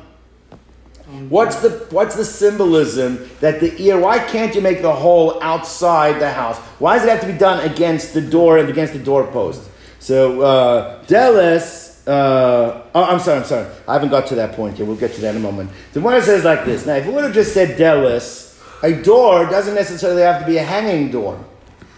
Speaker 1: What's the what's the symbolism that the ear? Why can't you make the hole outside the house? Why does it have to be done against the door and against the doorpost? So uh, Delis. Uh, oh, I'm sorry. I'm sorry. I haven't got to that point yet. We'll get to that in a moment. The one says like this. Now, if we would have just said Delis, a door doesn't necessarily have to be a hanging door.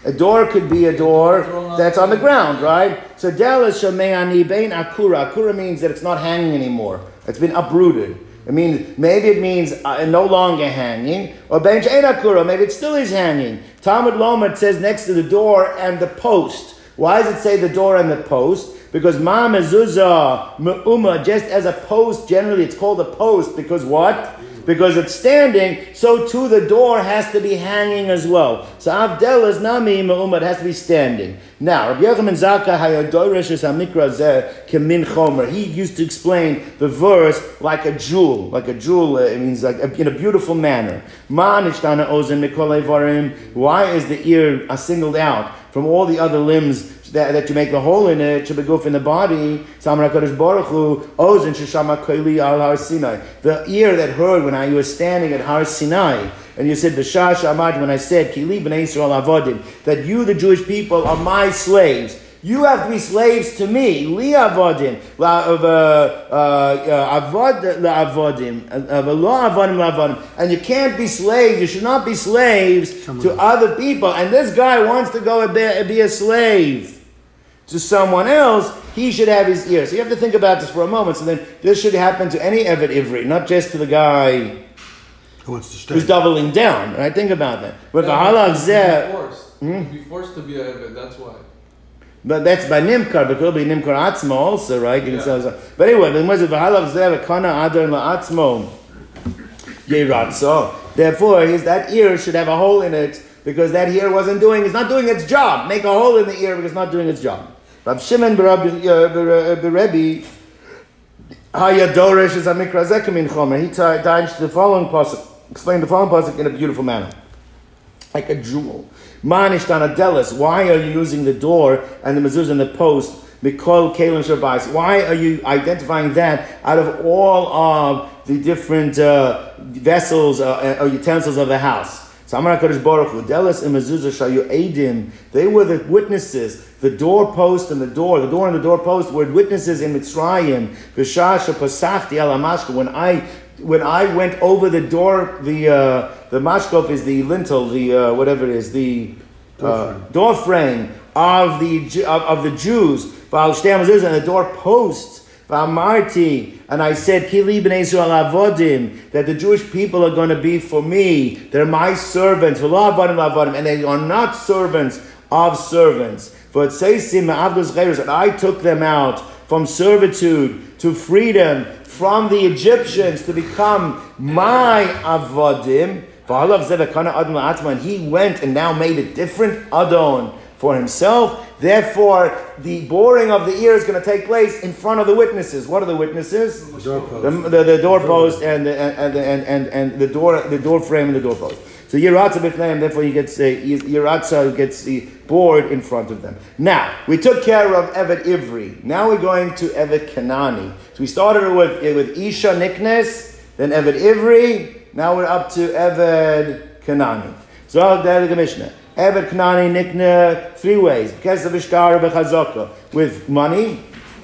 Speaker 1: A door could be a door that's on the ground, right? So Delis shameani bein akura. Akura means that it's not hanging anymore. It's been uprooted. It means maybe it means uh, no longer hanging, or bench akura. Maybe it still is hanging. Talmud Lomar says next to the door and the post. Why does it say the door and the post? Because ma mezuzah me'uma, just as a post, generally it's called a post because what? Because it's standing, so too the door has to be hanging as well. So Avdel is nami it has to be standing. Now, Rabbi Yochanan Zaka hayadoresh es hamikra zeh kemin chomer. He used to explain the verse like a jewel, like a jewel. uh, It means like a, in a beautiful manner. Why is the ear uh, singled out from all the other limbs that, that you make the hole in it, Shabaguf in the body, Samar HaKadosh Baruch Hu, Ozen Sheshama Koili Al Har Sinai. The ear that heard when I was standing at Har Sinai, and you said, B'shah Shamad, when I said, Kili B'nai Yisrael Avodim, that you, the Jewish people, are my slaves. You have to be slaves to me. Li avodim, la uh, of uh, uh, avod la avodim, of la avodim avodim, and you can't be slaves. You should not be slaves to other people. And this guy wants to go and be a slave to someone else. He should have his ear. So you have to think about this for a moment. So then this should happen to any Evet Ivri, not just to the guy
Speaker 4: Who wants to stay?
Speaker 1: who's doubling down. Right? Think about that. But the
Speaker 2: Yeah,
Speaker 1: halav
Speaker 2: but
Speaker 1: zeh.
Speaker 2: be forced. You'd be forced to be a Eved, that's why.
Speaker 1: But that's by Nimkar, but it could be Nimkar Atzmo also, right? You can
Speaker 2: Yeah.
Speaker 1: say- But anyway, the Moshe v'halav zeh v'kana adar la'atzmo yeratzo. Therefore, his, that ear should have a hole in it because that ear wasn't doing, it's not doing its job. Make a hole in the ear because it's not doing its job. Rav Shimon b'Rebbe Haya Doresh is a mikra zekamin chomer. He tied the following pasuk, explained the following pasuk in a beautiful manner, like a jewel. Manishtana delis. Why are you using the door and the mezuzah and the post? Mikol kelim shabais. Why are you identifying that out of all of the different uh, vessels uh, or utensils of the house? Samar Hakadosh Baruch Hu, Delis and mezuzah shayu edim. They were the witnesses. The doorpost and the door, the door and the doorpost were witnesses in Mitzrayim. B'shasha pasachti al hamashka. When I when I went over the door, the uh, the mashkov is the lintel, the uh, whatever it is, the uh, door frame of the of, of the Jews. V'al shtei hamezuzah, and the door posts. V'amarti, and I said, Kili b'nei avodim, that the Jewish people are going to be for me. They're my servants. V'lo avodim and they are not servants of servants. Says, "Ma'avdos chayros," and I took them out from servitude to freedom from the Egyptians to become my avodim. V'halav zevekana adon la'atzma, and he went and now made a different adon for himself. Therefore, the boring of the ear is going to take place in front of the witnesses. What are the witnesses?
Speaker 4: Doorpost.
Speaker 1: The, the, the doorpost and the, and, and, and, and the door the door frame and the doorpost. So Yiratza b'fneim, therefore he gets uh, Yiratza gets the board in front of them. Now we took care of Evet Ivri. Now we're going to Evet Kanani. So we started with with Isha Niknes, then Evet Ivri. Now we're up to Evet Kanani. So the Mishnah. Evet Kanani Nikna three ways. Ishtar b'chazaka with money,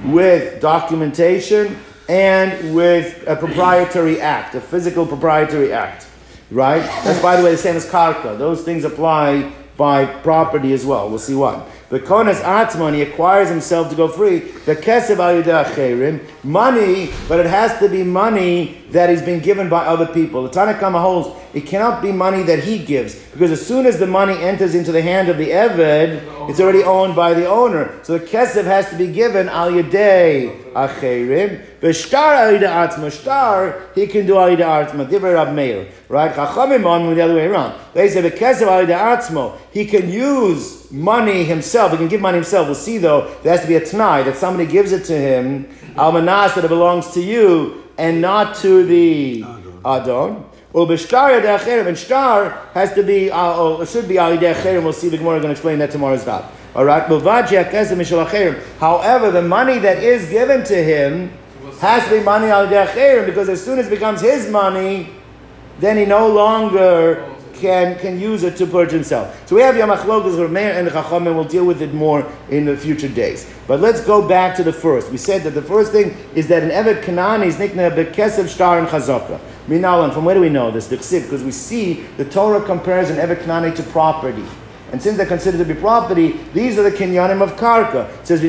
Speaker 1: with documentation, and with a proprietary act, a physical proprietary act. Right? That's by the way the same as karka. Those things apply by property as well. We'll see why. The konas atman, he acquires himself to go free. The kesev al money, but it has to be money that is being given by other people. The Tanakhama holds it cannot be money that he gives because as soon as the money enters into the hand of the eved, it's already owned by the owner. So the kesev has to be given al yadei acherim. B'shtar al yadei atzma, shtar he can do al yadei atzma. Divrei Rab Meir, right? Chachamim on the other way around. They say the kesev al yadei atzma, he can use money himself. He can give money himself. We'll see though there has to be a t'nai that somebody gives it to him almanas that it belongs to you and not to the adon. Well, b'shtar yadei and shtar has to be, uh, or should be al yadei. We'll see the Gemara going to explain that tomorrow's daf. All right. However, the money that is given to him has to be money al yadei because as soon as it becomes his money, then he no longer can, can use it to purge himself. So we have Yamachlokas Rameir and Chacham, and we'll deal with it more in the future days. But let's go back to the first. We said that the first thing is that an Evet Kanani is nicknamed Bekesev Shtar and Chazaka. Minalan, from where do we know this? Because we see the Torah compares an Evet Kanani to property. And since they're considered to be property, these are the kinyanim of karka. It says,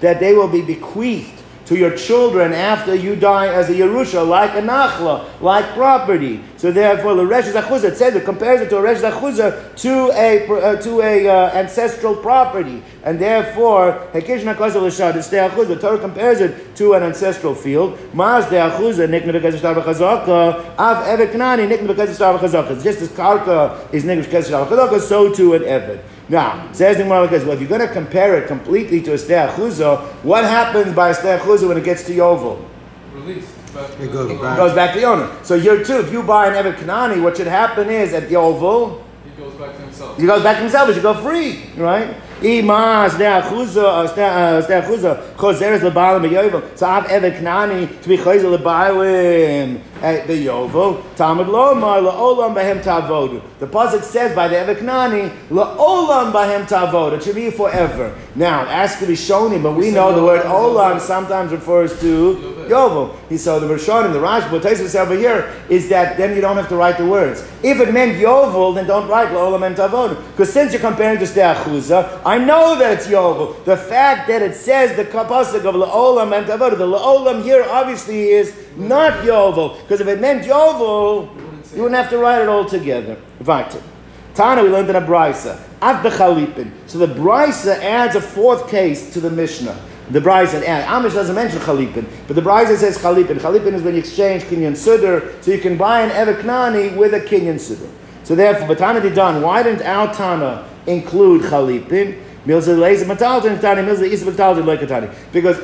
Speaker 1: that they will be bequeathed to your children after you die as a Yerusha, like a Nachla, like property. So therefore, the Resh Zachuzah, it says it compares it to a Resh Zachuzah to a, uh, to a uh, ancestral property. And therefore, Hekish Nakazah L'shad, it's De'achuzah, the Torah compares it to an ancestral field. Maz De'achuzah, Nikna Bekaz Shtar V'chazaka, Av Evet Knani, Nikna Bekaz Shtar V'chazaka. Just as Karka is Nikna Bekaz Shtar V'chazaka, so too an Evet. Now, says the Gemara well, if you're going to compare it completely to a Stei Achuzah, what happens by a Stei Achuzah when it gets to Yovel?
Speaker 2: Released.
Speaker 4: It goes
Speaker 1: It
Speaker 4: back.
Speaker 1: goes back to the owner. So here too, if you buy an Evet Kanani, what should happen is at the Yovel,
Speaker 2: He goes back to himself.
Speaker 1: he goes back to himself, he should go free, right? Ima Stei Achuzah, uh, Stei uh, Achuzah, Choseres Lebalim Yovel. So I have Evet Kanani to be Choser Lebalim at the Yovel. Talmud Lomar, La'olam Bahem Tavodu. The Pasuk says by the Evet Kanani, La'olam Bahem Tavodu. It should be forever. Now, to be shown but we know the word Olam sometimes refers to Yovel. He saw the Rishonim, the Rashi, what Tosfos over here is that then you don't have to write the words. If it meant Yovel, then don't write La'olam Bahem Tavodu. Because since you're comparing to Stei Achuzah, I know that it's Yovel. The fact that it says the Pasuk of La'olam Bahem Tavodu, the La'olam here obviously is not Yovel. Because if it meant Yovel, you wouldn't have to write it all together. Weiter. Tana, we learned in a brisa. Av bechalipin. So the brisa adds a fourth case to the Mishnah. The brisa. Amish doesn't mention chalipin, but the brisa says chalipin. Chalipin is when you exchange kinyan sudar, so you can buy an evet knani with a kinyan sudar. So therefore, Batana Didan, why didn't our Tana include chalipin? Because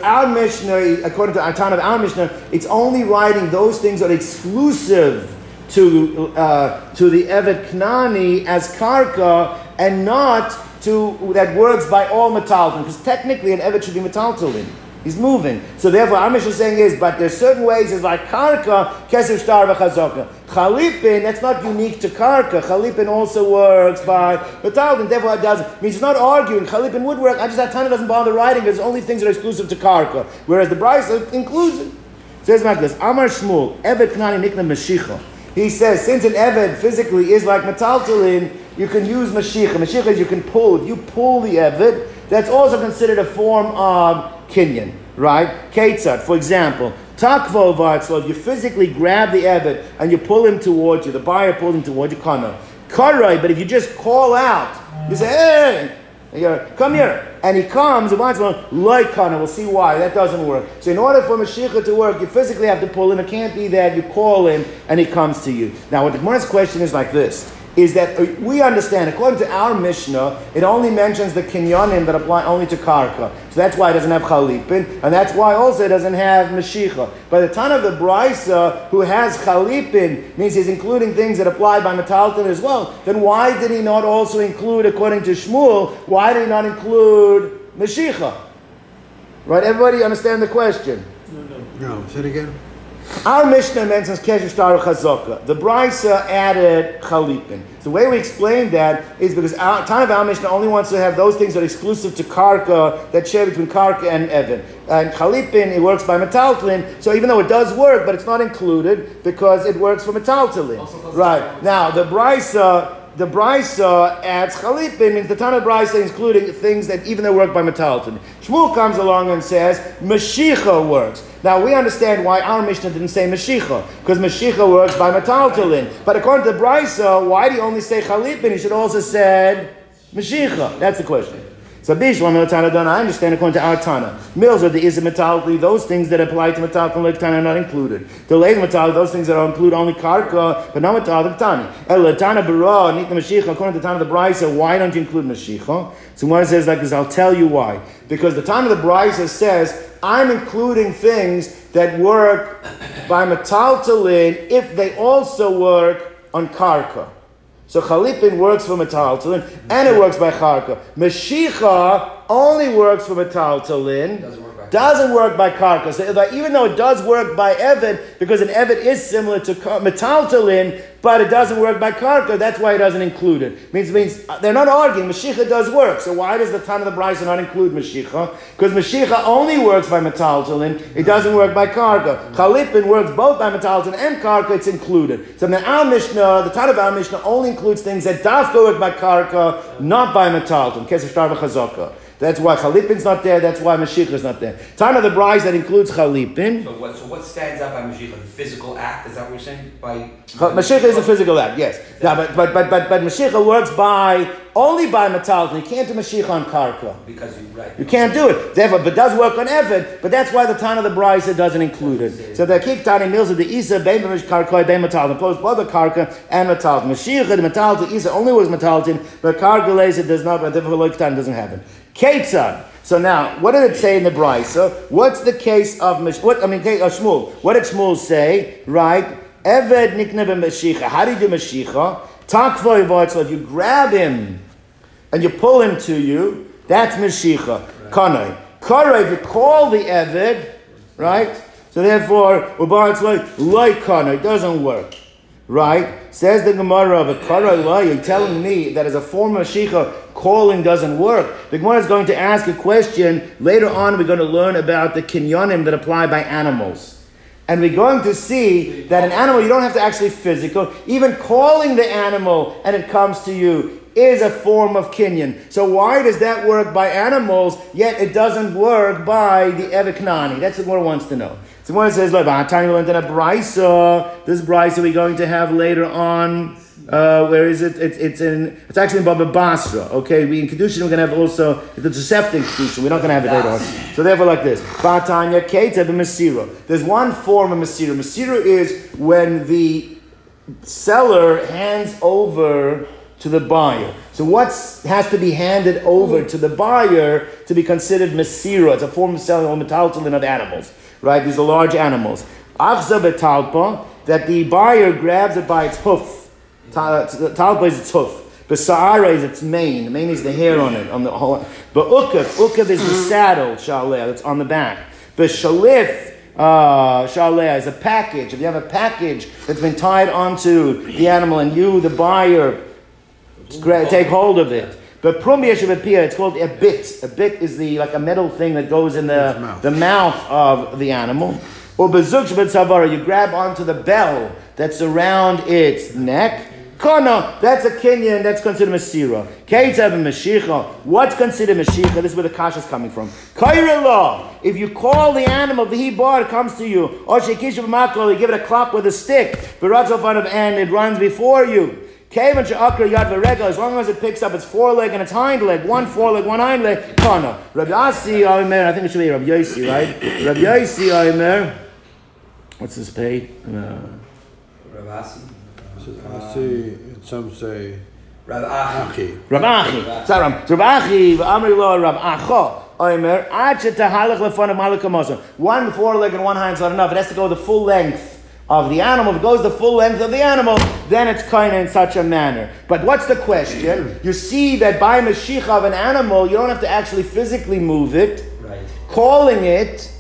Speaker 1: our Mishnah, according to our Tana of our Mishnah, it's only writing those things that are exclusive to uh, to the Evet Knani as karka and not to that works by all metalton because technically an Evet should be metaltalin. He's moving. So therefore, Amish is saying is, but there's certain ways is like karka, kesef shtar v'chazaka. Chalipin, that's not unique to karka. Chalipin also works by metalton. Therefore, it doesn't. Means it's not arguing. Chalipin would work. I just that Tana doesn't bother writing. There's only things that are exclusive to karka, whereas the Brisa includes it. Says like this: Amar Shmuel, Evet Knani Nikna Mashicha. He says, since an Eved physically is like metaltalin, you can use Mashicha. Mashicha is you can pull. If you pull the Eved, that's also considered a form of Kinyan, right? Ketzat, for example, Takvo if you physically grab the Eved and you pull him towards you, the buyer pulls him towards you, Kana. Karai, but if you just call out, you say, hey, come here. and he comes, and wants like kana. We'll see why. That doesn't work. So in order for Mashiach to work, you physically have to pull him. It can't be that you call him and he comes to you. Now, what the Gemara's question is like this is that uh, we understand, according to our Mishnah, it only mentions the kinyanim that apply only to karka. So that's why it doesn't have chalipin, and that's why also it doesn't have meshicha. By the time of the brisa, who has chalipin, means he's including things that apply by metalton as well, then why did he not also include, according to Shmuel, why did he not include meshicha? Right, everybody understand the question?
Speaker 4: No, no. No, say it again.
Speaker 1: Our Mishnah mentions Kesef Shtar Chazaka. The Brisa added Chalipin. The way we explain that is because our time of our Mishnah only wants to have those things that are exclusive to Karka, that share between Karka and Evan. And Chalipin, it works by Metaltlin, so even though it does work, but it's not included because it works for Metaltlin. Right. Now, the Brisa the Brisa adds Chalipin means the Tana Brisa including things that even though work by Metalton. Shmuel comes along and says Mashicha works. Now we understand why our Mishnah didn't say Mashicha because Mashicha works by Metaltalin. But according to Brisa, why do you only say Chalipin? You should also said Mashicha. That's the question. So Bishlam Tana Dana, I understand according to our Tana. Mills are the is those things that apply to metallic and Tana are not included. The late those things that are include only karka, but not metallic Tani. El Tana Bara, Nit Mashiach, according to the Tana of the Brisa, why don't you include Mashiach? So one says like this, I'll tell you why. Because the Tana of the Brisa says, I'm including things that work by metaltalin if they also work on karka. So chalipin works for metaltalin, and it works by karka. Meshicha only works for metaltalin.
Speaker 5: Doesn't work by
Speaker 1: karka. So even though it does work by evid, because an evid is similar to metaltalin, but it doesn't work by karka. That's why it doesn't include it. Means means uh, they're not arguing. Mashicha does work. So why does the time of the Brisa not include Mashicha? Because Mashicha only works by metaltalin. It doesn't work by karka. Chalipin works both by metaltalin and karka. It's included. So the our Mishnah, the time of our Mishnah only includes things that dafka work by karka, not by metaltalin. Kesef shtar v'chazaka. That's why Chalipin's not there. That's why Mashiach is not there. Time of the Brisa that includes Chalipin.
Speaker 5: So what, so what stands out by Mashiach? The physical act? Is that what you're saying? By
Speaker 1: Mashiach is a physical act, yes. Now, but but but but but Mashiach works by only by metalton. You can't do Mashiach on karka.
Speaker 5: because you right.
Speaker 1: You can't do it. Therefore, but does work on Evid. But that's why the time of the Brisa doesn't include it. So the Kik Tani mills of the Isa bein karkoi bein metalton. Both both the karka and metalton. Mashiach and metalton Isa only works metalton, but karka lays it does not. But therefore, Loik Tani doesn't happen. Ketzad. So now, what did it say in the Brisa? What's the case of Mash- what? I mean, uh, Shmuel. What did Shmuel say? Right? Eved nikne b'mashicha. How do you do mashicha? Takvoy. If you grab him and you pull him to you, that's mashicha. Kara, if you call the Eved, right? So therefore, ubar it's like like kanai. It doesn't work. Right? Says the Gemara of a Kara you're telling me that as a form of Mashiach, calling doesn't work. The Gemara is going to ask a question. Later on, we're going to learn about the kinyonim that apply by animals. And we're going to see that an animal, you don't have to actually physical. Even calling the animal and it comes to you is a form of kinyan. So why does that work by animals, yet it doesn't work by the Eviknani? That's what Gemara wants to know. So Gemara says, look, I'm telling you in a brisa. This brisa we're going to have later on. Uh, where is it? It's, it's in. It's actually in Baba Basra. Okay, we in Kiddushin we're gonna have also the deceptive kedushin. We're not gonna have it later on. So therefore, like this: Batanya Ketev Masira. There's one form of Masira. Masira is when the seller hands over to the buyer. So what has to be handed over to the buyer to be considered Masira? It's a form of selling or metaltalin of animals, right? These are large animals. Achza betalpa, that the buyer grabs it by its hoof. Talpa is its hoof. Besa'ara is its mane. The mane is the hair on it, on the whole. But ukav, ukav is the saddle, shaleh, that's on the back. Beshalif, uh, shaleh is a package. If you have a package that's been tied onto the animal and you, the buyer, take hold of it. But prum yeshivapia, it's called a bit. A bit is the like a metal thing that goes in the
Speaker 4: mouth.
Speaker 1: the mouth of the animal. Or bezuk savara, you grab onto the bell that's around its neck. Kana, that's a Kenyan, that's considered Masira. Keitav Mashicha, what's considered Mashicha? This is where the kasha is coming from. Kairala, if you call the animal, the he bar comes to you, or Shekisha Makal, you give it a clap with a stick, Baratzofan of and it runs before you. Kevan she'akra yad v'regel, as long as it picks up its foreleg and its hind leg, one foreleg, one hind leg, kana. Rabbi Yossi Omer, I think it should be Rabbi Yossi, right? Rabbi Yossi Omer, what's this pay? Uh,
Speaker 5: Ravasi.
Speaker 4: I see, and some say,
Speaker 5: Ravachi.
Speaker 4: Aki.
Speaker 1: Rav Achi. Sorry, Rav Achi, Amri Lo, Rav Acho. Omer, Ad shetahalach lefonav malak hamazon. One foreleg and one hind's not enough. It has to go the full length of the animal. If it goes the full length of the animal, then it's kind of in such a manner. But what's the question? You see that by Mashiach of an animal, you don't have to actually physically move it.
Speaker 5: Right.
Speaker 1: Calling it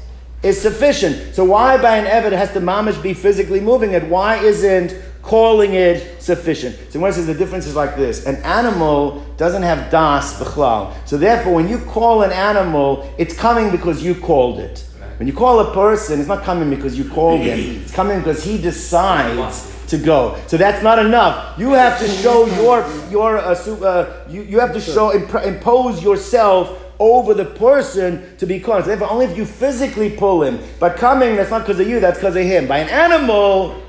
Speaker 1: is sufficient. So why by an Evid has to mamish be physically moving it? Why isn't calling it sufficient? So one says the difference is like this. An animal doesn't have das b'chlal. So therefore when you call an animal, it's coming because you called it. When you call a person, it's not coming because you called him. It's coming because he decides to go. So that's not enough. You have to show your your uh, uh, you, you have to show imp- impose yourself over the person to be called. So only if you physically pull him. But coming, that's not because of you. That's because of him. By an animal.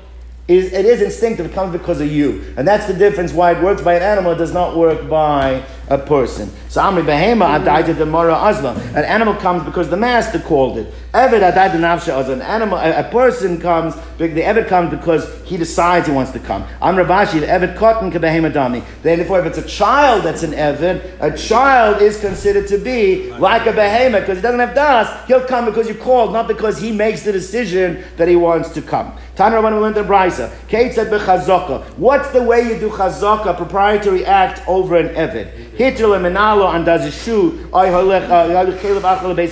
Speaker 1: Is, it is instinctive, it comes because of you. And that's the difference why it works by an animal, it does not work by a person. So Amri Behema Adaita the Mara Azla. An animal comes because the master called it. Eved Adaita Nafsha Azla. An animal, a, a person comes, the Eved comes because he decides he wants to come. Amri Bashi, the Eved Cotton Behema Dami. Therefore, if it's a child that's an Eved, a child is considered to be like a Behema because he doesn't have das. He'll come because you called, not because he makes the decision that he wants to come. Tanra when we learned the Brisa. Kate said. What's the way you do chazaka, proprietary act over an Eved? Hitler menalo and does his shoe.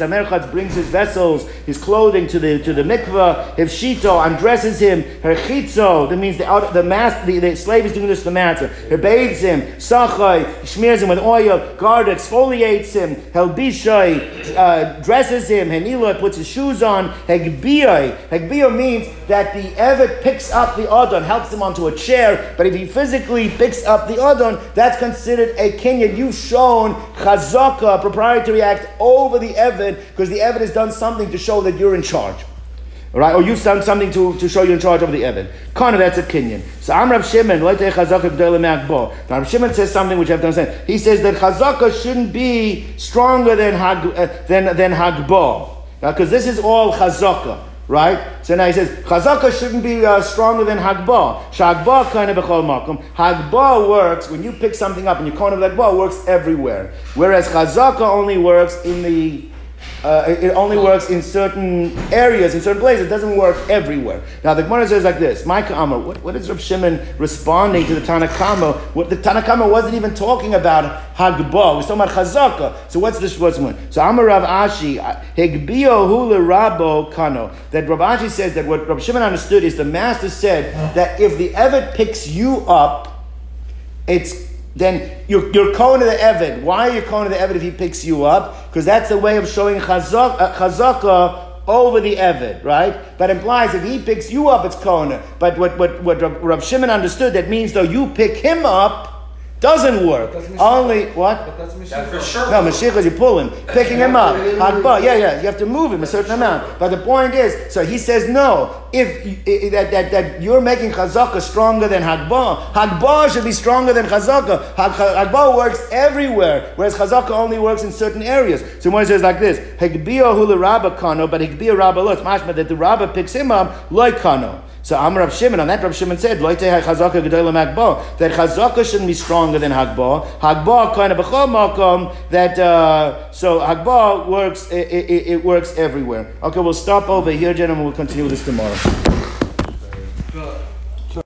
Speaker 1: Amerchatz brings his vessels, his clothing to the to the mikvah. If shito undresses him, her chitzo. That means the out, the master, the, the slave is doing this to the master. He bathes him. Sachay smears him with oil. Guard exfoliates him. Helbishai uh, dresses him. Henila puts his shoes on. Hegbiyai. Hegbiyah means that the Evet picks up the Adon, helps him onto a chair, but if he physically picks up the Adon, that's considered a You've shown Chazaka, proprietary act, over the Evet, because the Evet has done something to show that you're in charge. Right, or you've done something to, to show you're in charge over the Evan. Kind of that's a Kenyan. So I'm Rav Shimon, Now Rav Shimon says something which I have to understand. He says that Chazaka shouldn't be stronger than uh, than, than Hagbo. Because this is all Chazaka. Right? So now he says, Chazaka shouldn't be uh, stronger than Hagba. Shagba kind of bechol makom. Works, when you pick something up and you call it Hagba, works everywhere. Whereas Chazaka only works in the uh, it, only works in certain areas, in certain places. It doesn't work everywhere. Now the Gemara says like this: Micah Amar. What, what is Rav Shimon responding to the Tanakama? What the Tanakama wasn't even talking about Hagbah. Was talking about Chazaka. So what's this? What's one? So Amar Rav Ashi Hegbio Hula Rabo Kano. That Rav Ashi says that what Rav Shimon understood is the Master said that if the Evet picks you up, it's then you're, you're going to the Evid. Why are you to the Evid if he picks you up? Because that's the way of showing chazak, uh, chazaka over the Evid, right? But implies if he picks you up, it's Kona. But what, what, what Rav Shimon understood, that means though you pick him up, doesn't work. Only, what?
Speaker 2: But that's
Speaker 5: That for
Speaker 2: Mashiach.
Speaker 5: sure.
Speaker 1: No, Mashiach is you pull him, picking him up. Hagbah, yeah, yeah, you have to move him a certain amount. But the point is, so he says no. If you- i- i- that, that, that you're making chazaka stronger than Hagbah, Hagbah should be stronger than chazaka. Hag- Hagbah works everywhere, whereas chazaka only works in certain areas. So one says like this: Hegbia hula rabba kano, but Hegbia rabba lo. It's mashma that the rabba picks him up like kano. So Amr Rav Shimon, on that Rav Shimon said, that Chazaka shouldn't be stronger than Hagba. Hagba kind of makom, that uh, so Hagba works it, it, it, works everywhere. Okay, we'll stop over here, gentlemen. We'll continue this tomorrow.